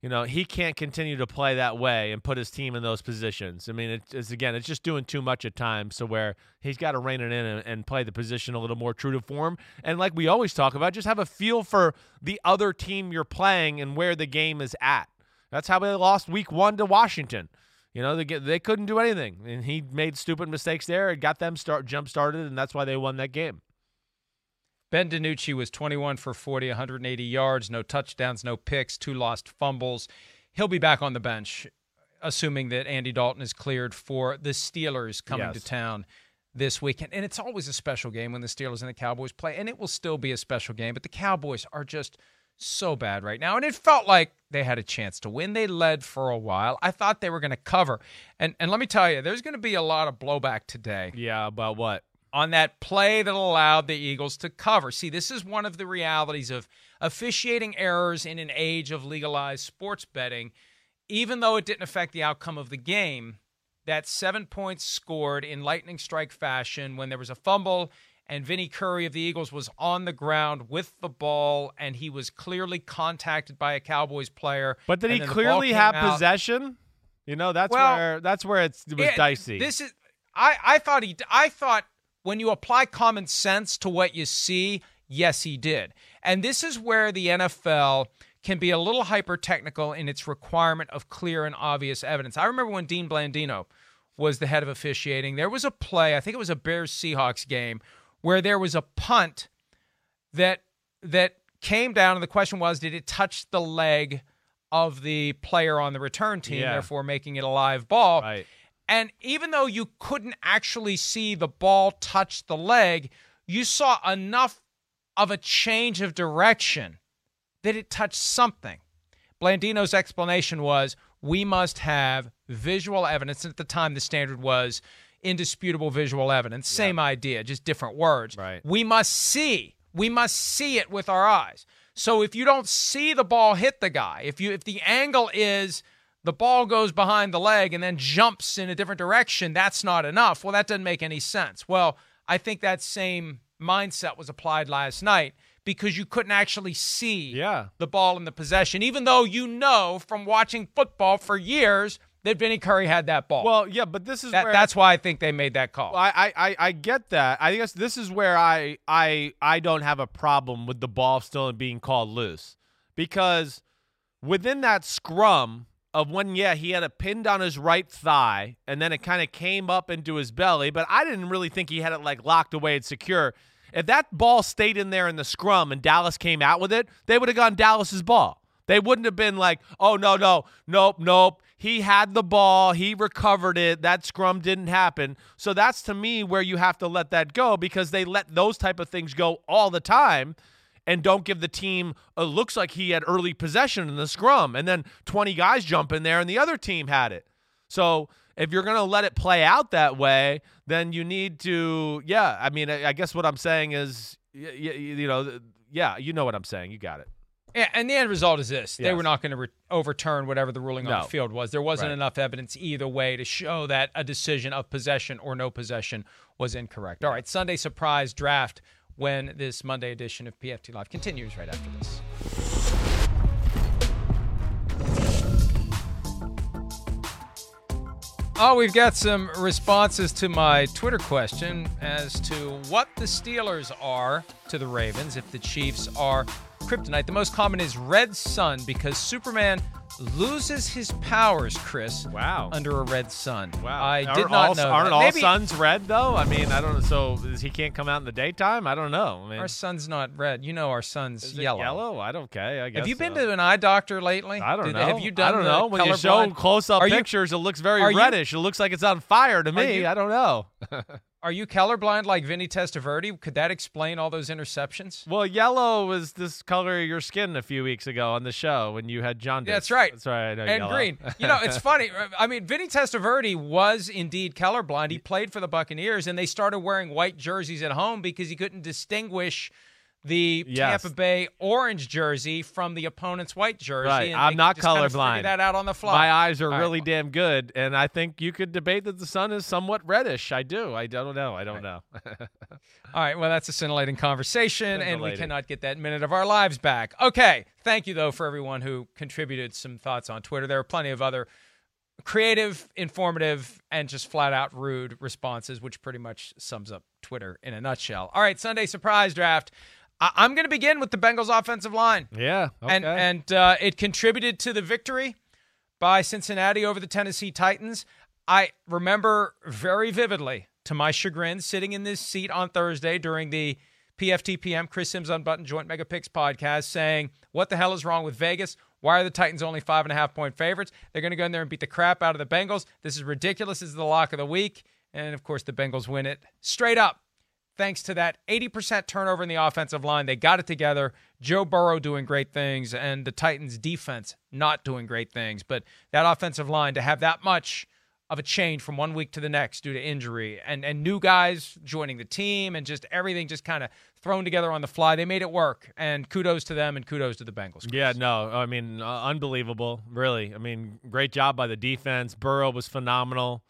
S3: you know, he can't continue to play that way and put his team in those positions. I mean, it- it's again, it's just doing too much at times. So where he's got to rein it in and, and play the position a little more true to form. And like we always talk about, just have a feel for the other team you're playing and where the game is at. That's how they lost Week One to Washington. You know, they they couldn't do anything, and he made stupid mistakes there and got them start jump started, and that's why they won that game.
S1: Ben DiNucci was 21 for 40, 180 yards, no touchdowns, no picks, two lost fumbles. He'll be back on the bench, assuming that Andy Dalton is cleared for the Steelers coming
S3: Yes.
S1: to town this weekend. And it's always a special game when the Steelers and the Cowboys play, and it will still be a special game. But the Cowboys are just so bad right now, and it felt like they had a chance to win. They led for a while. I thought they were going to cover, and and let me tell you, there's going to be a lot of blowback today
S3: Yeah, about what?
S1: On that play that allowed the Eagles to cover. See, this is one of the realities of officiating errors in an age of legalized sports betting. Even though it didn't affect the outcome of the game, that seven points scored in lightning strike fashion when there was a fumble and Vinny Curry of the Eagles was on the ground with the ball and he was clearly contacted by a Cowboys player.
S3: But did he
S1: then the ball
S3: clearly have
S1: out.
S3: possession? You know, that's
S1: Well,
S3: where that's where it's, it was
S1: Yeah,
S3: dicey.
S1: This is I I thought he I thought when you apply common sense to what you see, yes he did. And this is where the NFL can be a little hyper technical in its requirement of clear and obvious evidence. I remember when Dean Blandino was the head of officiating, there was a play, I think it was a Bears Seahawks game, where there was a punt that that came down and the question was did it touch the leg of the player on the return team
S3: Yeah.
S1: therefore making it a live ball
S3: Right.
S1: And even though you couldn't actually see the ball touch the leg you saw enough of a change of direction that it touched something Blandino's explanation was we must have visual evidence. At the time, the standard was indisputable visual evidence. Same idea, just different words.
S3: Right.
S1: We must see. We must see it with our eyes. So if you don't see the ball hit the guy, if you if the angle is the ball goes behind the leg and then jumps in a different direction, that's not enough. Well, that doesn't make any sense. Well, I think that same mindset was applied last night because you couldn't actually see
S3: Yeah.
S1: the ball in the possession, even though you know from watching football for years that Vinny Curry had that ball.
S3: Well, yeah, but this is
S1: that,
S3: where
S1: that's why I think they made that call.
S3: I, I, I- I get that. I guess this is where I I I don't have a problem with the ball still being called loose. Because within that scrum of when, yeah, he had it pinned on his right thigh and then it kind of came up into his belly, but I didn't really think he had it like locked away and secure. If that ball stayed in there in the scrum and Dallas came out with it, they would have gone Dallas's ball. They wouldn't have been like, oh, no, no, nope, nope. He had the ball. He recovered it. That scrum didn't happen. So that's to me where you have to let that go because they let those type of things go all the time and don't give the team it looks like he had early possession in the scrum and then 20 guys jump in there and the other team had it. So if you're going to let it play out that way, then you need to yeah, I mean I I guess what I'm saying is y- y- you know yeah, you know what I'm saying. You got it.
S1: Yeah, and the end result is this: they
S3: Yes.
S1: were not going to re- overturn whatever the ruling on the field was. There wasn't
S3: Right.
S1: enough evidence either way to show that a decision of possession or no possession was incorrect. All right, Sunday surprise draft when this Monday edition of PFT Live continues right after this. Oh, we've got some responses to my Twitter question as to what the Steelers are to the Ravens if the Chiefs are kryptonite. The most common is red sun because Superman loses his powers, Chris.
S3: Wow.
S1: Under a red sun.
S3: Wow.
S1: I
S3: aren't
S1: did not
S3: all,
S1: know.
S3: Aren't
S1: that.
S3: all
S1: Maybe
S3: suns red though? I mean, I don't know. So is he can't come out in the daytime? I don't know. I mean,
S1: Our sun's not red. You know our sun's yellow.
S3: yellow? I don't care. I guess.
S1: Have you been
S3: so.
S1: to an eye doctor lately?
S3: I don't
S1: Did-
S3: know.
S1: Have you done
S3: I don't know. When you show close-up
S1: you-
S3: pictures, it looks very
S1: are you-
S3: reddish. It looks like it's on fire to me.
S1: you-
S3: I don't know.
S1: Are you colorblind like Vinny Testaverde? Could that explain all those interceptions?
S3: Well, yellow was this color of your skin a few weeks ago on the show when you had John.
S1: Yeah, that's right.
S3: That's right. I know
S1: and
S3: yellow.
S1: green. You know, it's funny. Uh, I mean, Vinny Testaverde was indeed colorblind. He played for the Buccaneers, and they started wearing white jerseys at home because he couldn't distinguish the
S3: Yes.
S1: Tampa Bay orange jersey from the opponent's white jersey.
S3: Right.
S1: and
S3: I'm not
S1: just kind of
S3: colorblind.
S1: that out on the fly.
S3: My eyes are
S1: All right,
S3: really
S1: well-
S3: damn good, and I think you could debate that the sun is somewhat reddish. I do. I don't know. I don't know.
S1: All right, well, that's a scintillating conversation, and we cannot get that minute of our lives back. Okay, thank you, though, for everyone who contributed some thoughts on Twitter. There are plenty of other creative, informative, and just flat out rude responses, which pretty much sums up Twitter in a nutshell. All right, Sunday surprise draft. I- I'm going to begin with the Bengals offensive line.
S3: Yeah. Okay.
S1: And and uh, it contributed to the victory by Cincinnati over the Tennessee Titans. I remember very vividly, to my chagrin, sitting in this seat on Thursday during the PFTPM Chris Simms Unbuttoned Joint Mega Picks podcast, saying, "What the hell is wrong with Vegas? Why are the Titans only five and a half point favorites? They're going to go in there and beat the crap out of the Bengals. This is ridiculous. This is the lock of the week." And of course, the Bengals win it straight up thanks to that 80% turnover in the offensive line. They got it together. Joe Burrow doing great things, and the Titans' defense not doing great things. But that offensive line to have that much of a change from one week to the next due to injury and, and new guys joining the team and just everything just kind of thrown together on the fly. They made it work. And kudos to them and kudos to the Bengals.
S3: Yeah, no, I mean, uh, unbelievable, really. I mean, great job by the defense. Burrow was phenomenal.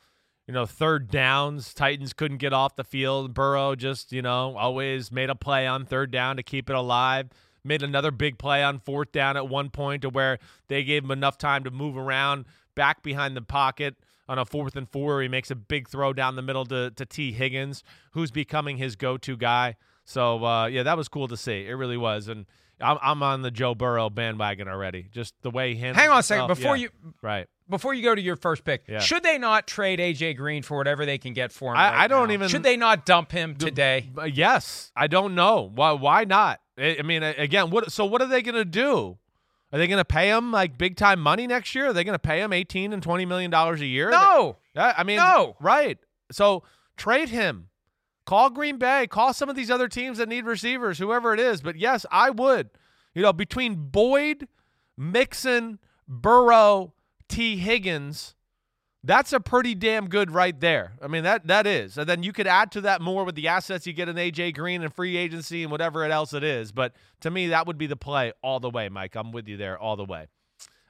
S3: You know, third downs, Titans couldn't get off the field. Burrow just, you know, always made a play on third down to keep it alive. Made another big play on fourth down at one point to where they gave him enough time to move around back behind the pocket on a fourth and four. He makes a big throw down the middle to, to Tee Higgins, who's becoming his go to guy. So, uh, yeah, that was cool to see. It really was. And I'm, I'm on the Joe Burrow bandwagon already. Just the way handles
S1: Hang on a second.
S3: himself.
S1: Before
S3: Yeah.
S1: you
S3: Right.
S1: Before you go to your first pick,
S3: Yeah.
S1: should they not trade AJ Green for whatever they can get for him?
S3: I-
S1: right
S3: I don't
S1: now?
S3: even-
S1: Should they not dump him today?
S3: Uh, yes, I don't know why. Why not? I, I mean, again, what? So what are they going to do? Are they going to pay him like big time money next year? Are they going to pay him eighteen and twenty million dollars a year?
S1: No.
S3: That- I mean,
S1: No.
S3: Right. So trade him. Call Green Bay. Call some of these other teams that need receivers, whoever it is. But yes, I would. You know, between Boyd, Mixon, Burrow, Tee Higgins, that's a pretty damn good right there. I mean, that that is. And then you could add to that more with the assets you get in AJ Green and free agency and whatever else it is. But to me, that would be the play all the way, Mike. I'm with you there all the way.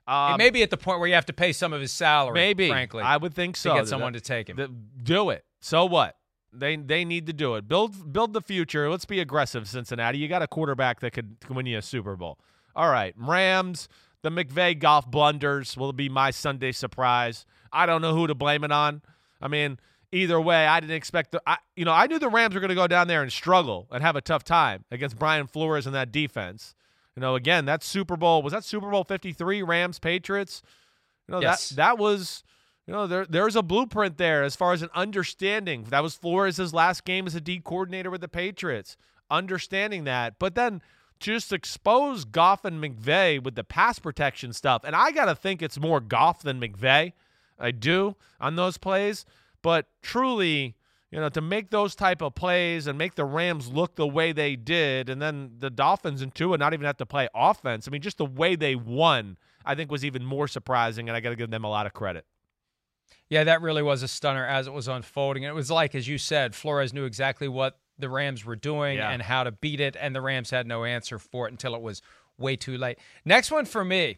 S3: Um,
S1: it may be at the point where you have to pay some of his salary.
S3: Maybe.
S1: frankly,
S3: I would think so.
S1: to get someone to take him.
S3: th- do it. So what? They they need to do it. Build build the future. Let's be aggressive, Cincinnati. You got a quarterback that could win you a Super Bowl. All right, Rams. The McVay Goff blunders will be my Sunday surprise. I don't know who to blame it on. I mean, either way, I didn't expect the. I, you know, I knew the Rams were going to go down there and struggle and have a tough time against Brian Flores and that defense. You know, again, that Super Bowl was that Super Bowl Fifty Three Rams Patriots. You know
S1: Yes.
S3: that that was you know there there's a blueprint there as far as an understanding. That was Flores' last game as a D coordinator with the Patriots. Understanding that, but then just expose Goff and McVay with the pass protection stuff. And I got to think it's more Goff than McVay. I do on those plays, but truly, you know, to make those type of plays and make the Rams look the way they did, and then the Dolphins and Tua not even have to play offense. I mean, just the way they won, I think was even more surprising, and I got to give them a lot of credit.
S1: Yeah, that really was a stunner as it was unfolding. And it was like, as you said, Flores knew exactly what the Rams were doing
S3: Yeah.
S1: and how to beat it, and the Rams had no answer for it until it was way too late. Next one for me,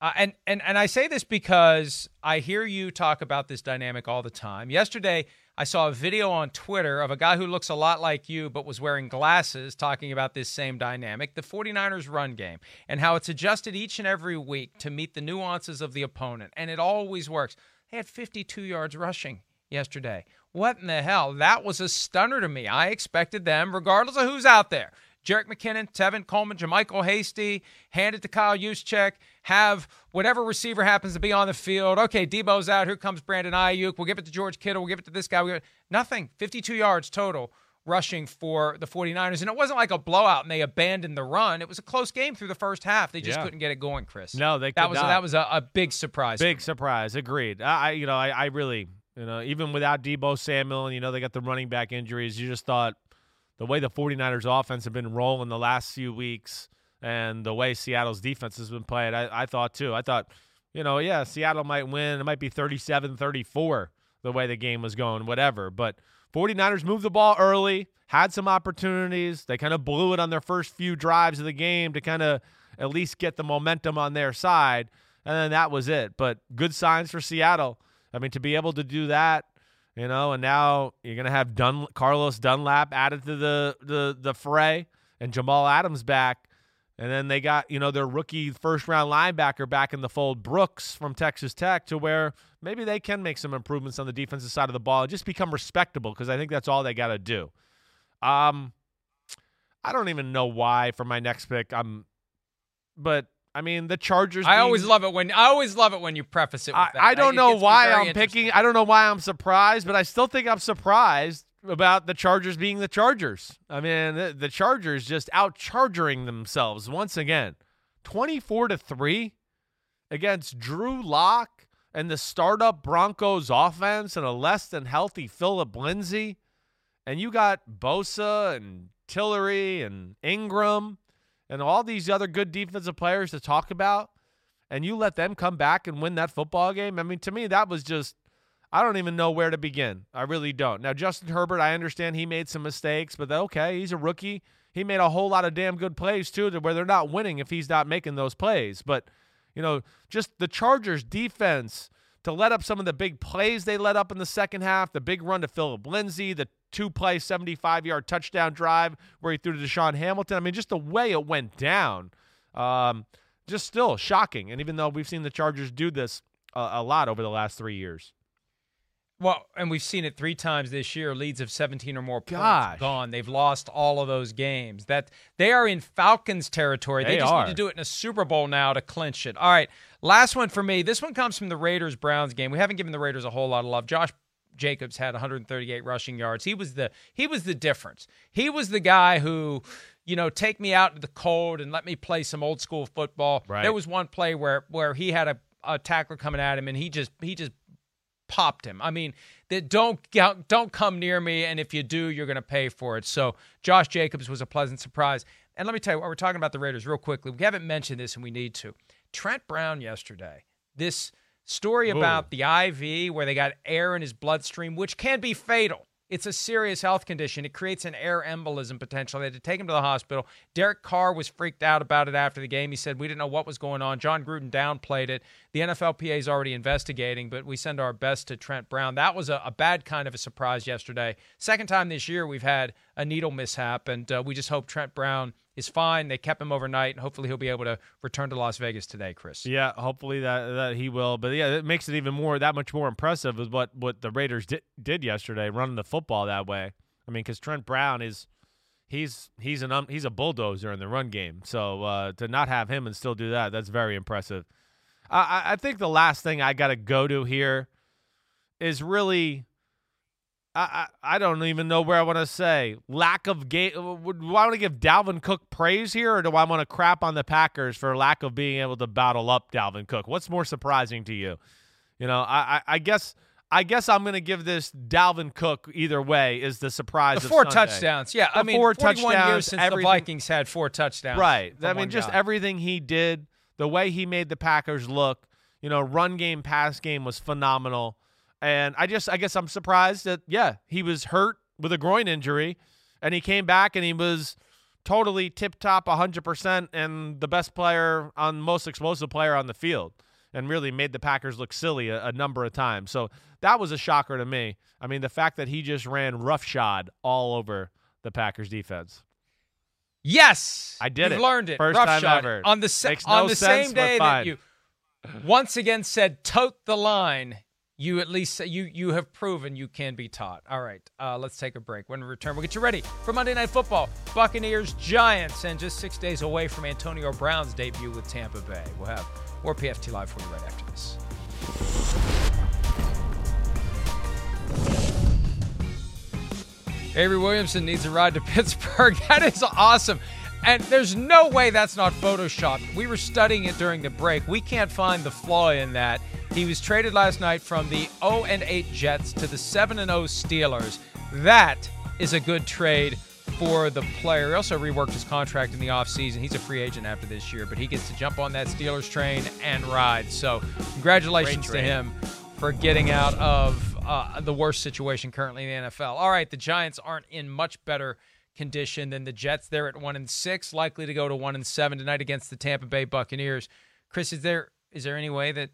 S1: uh, and and and I say this because I hear you talk about this dynamic all the time. Yesterday, I saw a video on Twitter of a guy who looks a lot like you but was wearing glasses talking about this same dynamic, the 49ers run game, and how it's adjusted each and every week to meet the nuances of the opponent, and it always works. They had 52 yards rushing yesterday. What in the hell? That was a stunner to me. I expected them, regardless of who's out there. Jerick McKinnon, Tevin Coleman, JaMycal Hasty, hand it to Kyle Juszczyk, have whatever receiver happens to be on the field. Okay, Deebo's out. Here comes Brandon Aiyuk. We'll give it to George Kittle. We'll give it to this guy. We'll Nothing. 52 yards total rushing for the 49ers. And it wasn't like a blowout and they abandoned the run. It was a close game through the first half. They just
S3: Yeah.
S1: couldn't get it going, Chris.
S3: No, they
S1: that was
S3: not.
S1: that was a, a big surprise.
S3: Big surprise. Agreed. I, I you know, I, I really, you know, even without Deebo Samuel and, you know, they got the running back injuries, you just thought the way the 49ers offense have been rolling the last few weeks and the way Seattle's defense has been playing, I, I thought too. I thought, you know, yeah, Seattle might win. It might be 37 34 the way the game was going, whatever. But 49ers moved the ball early, had some opportunities. They kind of blew it on their first few drives of the game to kind of at least get the momentum on their side. And then that was it. But good signs for Seattle. I mean, to be able to do that you know, and now you're gonna have Dun- Carlos Dunlap added to the the the fray, and Jamal Adams back, and then they got you know their rookie first round linebacker back in the fold, Brooks from Texas Tech, to where maybe they can make some improvements on the defensive side of the ball and just become respectable because I think that's all they got to do. Um, I don't even know why for my next pick. I'm, but I mean the Chargers.
S1: I
S3: being-
S1: always love it when I always love it when you preface it. With
S3: I,
S1: that.
S3: I don't
S1: it
S3: know why I'm picking. I don't know why I'm surprised, but I still think I'm surprised about the Chargers being the Chargers. I mean, the, the Chargers just out charging themselves once again, 24 to three against Drew Lock and the startup Broncos offense and a less than healthy Phillip Lindsay, and you got Bosa and Tillery and Ingram and all these other good defensive players to talk about and you let them come back and win that football game, I mean, to me, that was just, I don't even know where to begin. I really don't. Now, Justin Herbert, I understand he made some mistakes, but okay, he's a rookie. He made a whole lot of damn good plays, too, to where they're not winning if he's not making those plays. But, you know, just the Chargers defense to let up some of the big plays they let up in the second half, the big run to Phillip Lindsay, the two play 75 yard touchdown drive where he threw to DaeSean Hamilton. I mean, just the way it went down. Um, just still shocking. And even though we've seen the Chargers do this a, a lot over the last three years,
S1: Well, and we've seen it three times this year. Leads of 17 or more points
S3: Gosh.
S1: gone. They've lost all of those games. That they are in Falcons territory. They,
S3: They
S1: just
S3: are.
S1: need to do it in a Super Bowl now to clinch it. All right, last one for me. This one comes from the Raiders Browns game. We haven't given the Raiders a whole lot of love. Josh Jacobs had 138 rushing yards. He was the he was the difference. He was the guy who, you know, take me out to the cold and let me play some old school football.
S3: Right.
S1: There was one play where where he had a, a tackler coming at him and he just he just popped him. I mean, that don't don't come near me, and if you do, you're going to pay for it. So Josh Jacobs was a pleasant surprise. And let me tell you, while we're talking about the Raiders, real quickly, we haven't mentioned this, and we need to. Trent Brown yesterday, this story about the IV where they got air in his bloodstream, which can be fatal. It's a serious health condition. It creates an air embolism potential. They had to take him to the hospital. Derek Carr was freaked out about it after the game. He said, We didn't know what was going on. Jon Gruden downplayed it. The NFLPA is already investigating, but we send our best to Trent Brown. That was a, a bad kind of a surprise yesterday. Second time this year we've had a needle mishap, and uh, we just hope Trent Brown is fine. They kept him overnight, and hopefully he'll be able to return to Las Vegas today, Chris.
S3: yeah, hopefully that that he will. But yeah, it makes it even more that much more impressive is what what the Raiders did did yesterday, running the football that way. I mean, because Trent Brown is he's he's an um, he's a bulldozer in the run game. So uh, to not have him and still do that, that's very impressive. I I, I think the last thing I got to go to here is really. I, I I don't even know where I want to say lack of game. Do I want to give Dalvin Cook praise here, or do I want to crap on the Packers for lack of being able to battle up Dalvin Cook? What's more surprising to you? You know, I I, I guess I guess I'm going to give this Dalvin Cook either way is the surprise.
S1: The four touchdowns. Yeah, I mean,
S3: four
S1: 41
S3: touchdowns,
S1: years since the Vikings had four touchdowns.
S3: Right. I mean, just
S1: guy.
S3: everything he did, the way he made the Packers look, you know, run game, pass game was phenomenal. And I just, I guess I'm surprised that, yeah, he was hurt with a groin injury and he came back and he was totally tip top 100% and the best player on most explosive player on the field and really made the Packers look silly a, a number of times. So that was a shocker to me. I mean, the fact that he just ran roughshod all over the Packers defense.
S1: Yes,
S3: I did
S1: You've
S3: it.
S1: learned it.
S3: First
S1: Rough
S3: time ever.
S1: on the sa-
S3: Makes
S1: on the same day that you once again said tote the line. You at least you you have proven you can be taught. All right, uh, let's take a break. When we return, we'll get you ready for Monday Night Football. Buccaneers, Giants, and just six days away from Antonio Brown's debut with Tampa Bay. We'll have more PFT live for you right after this. Avery Williamson needs a ride to Pittsburgh. That is awesome. And there's no way that's not Photoshopped. We were studying it during the break. We can't find the flaw in that. He was traded last night from the 0 and 8 Jets to the 7 and 0 Steelers. That is a good trade for the player. He also reworked his contract in the offseason. He's a free agent after this year, but he gets to jump on that Steelers train and ride. So, congratulations to him for getting out of uh, the worst situation currently in the NFL. All right, the Giants aren't in much better condition than the Jets. They're at one and six, likely to go to one and seven tonight against the Tampa Bay Buccaneers. Chris, is there is there any way that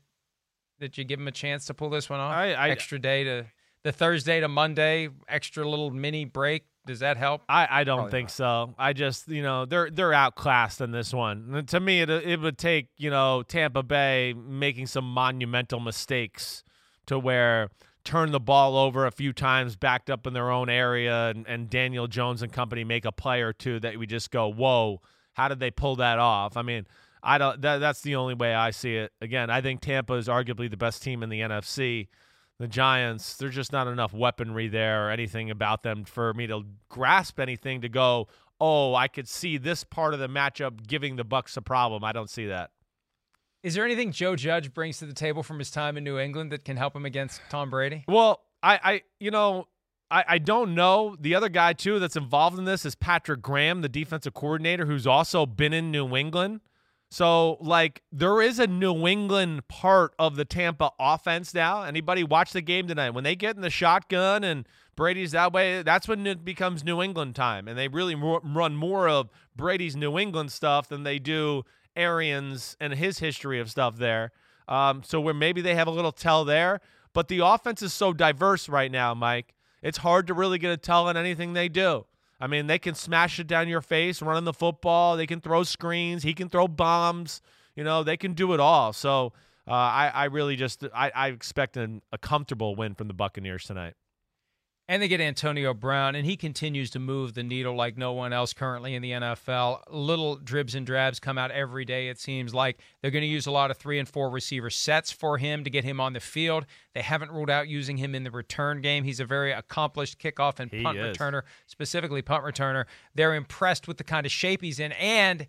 S1: that you give them a chance to pull this one off?
S3: I- I-
S1: Extra day to the Thursday to Monday extra little mini break does that help?
S3: I, I don't
S1: Probably
S3: think
S1: not.
S3: so. I just you know they're they're outclassed in this one. And to me, it it would take you know Tampa Bay making some monumental mistakes to where turn the ball over a few times, backed up in their own area, and, and Daniel Jones and company make a play or two that we just go, whoa, how did they pull that off? I mean. I don't. That, that's the only way I see it. Again, I think Tampa is arguably the best team in the NFC the Giants, there's just not enough weaponry there or anything about them for me to grasp anything to go, oh, I could see this part of the matchup giving the Bucks a problem. I don't see that.
S1: Is there anything Joe Judge brings to the table from his time in New England that can help him against Tom Brady?
S3: Well, I, I you know, I, I don't know. The other guy too that's involved in this is Patrick Graham, the defensive coordinator, who's also been in New England. So, like, there is a New England part of the Tampa offense now. Anybody watch the game tonight? When they get in the shotgun and Brady's that way, that's when it becomes New England time. And they really run more of Brady's New England stuff than they do Arians and his history of stuff there. Um, so, where maybe they have a little tell there. But the offense is so diverse right now, Mike. It's hard to really get a tell on anything they do. I mean, they can smash it down your face running the football. They can throw screens. He can throw bombs. You know, they can do it all. So uh, I, I really just I, I expect an, a comfortable win from the Buccaneers tonight.
S1: And they get Antonio Brown, and he continues to move the needle like no one else currently in the NFL. Little dribs and drabs come out every day, it seems like. They're going to use a lot of three and four receiver sets for him to get him on the field. They haven't ruled out using him in the return game. He's a very accomplished kickoff and
S3: He
S1: punt
S3: is.
S1: returner, specifically punt returner. They're impressed with the kind of shape he's in. And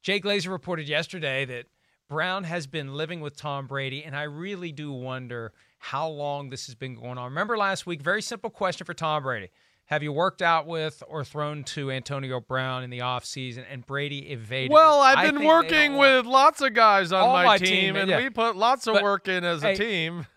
S1: Jay Glazer reported yesterday that Brown has been living with Tom Brady, and I really do wonder how long this has been going on. Remember last week, very simple question for Tom Brady. Have you worked out with or thrown to Antonio Brown in the offseason? And Brady evaded.
S3: Well. I've been working with lots of guys on my,
S1: my
S3: team,
S1: team,
S3: and
S1: yeah.
S3: we put lots of
S1: But,
S3: work in as a team.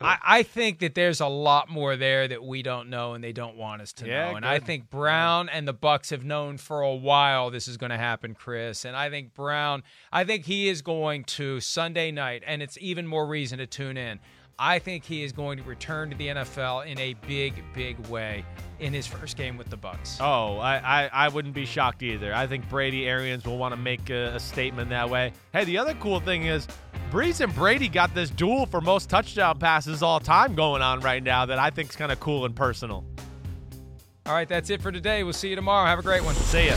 S1: I, I think that there's a lot more there that we don't know and they don't want us to
S3: Yeah,
S1: know. And I think Brown and the Bucks have known for a while this is going to happen, Chris. And I think Brown, I think he is going to Sunday night, and it's even more reason to tune in. I think he is going to return to the NFL in a big, big way in his first game with the Bucks.
S3: Oh, I, I, I wouldn't be shocked either. I think Brady Arians will want to make a, a statement that way. Hey, the other cool thing is Brees and Brady got this duel for most touchdown passes all time going on right now that I think is kind of cool and personal.
S1: All right, that's it for today. We'll see you tomorrow. Have a great one.
S3: See ya.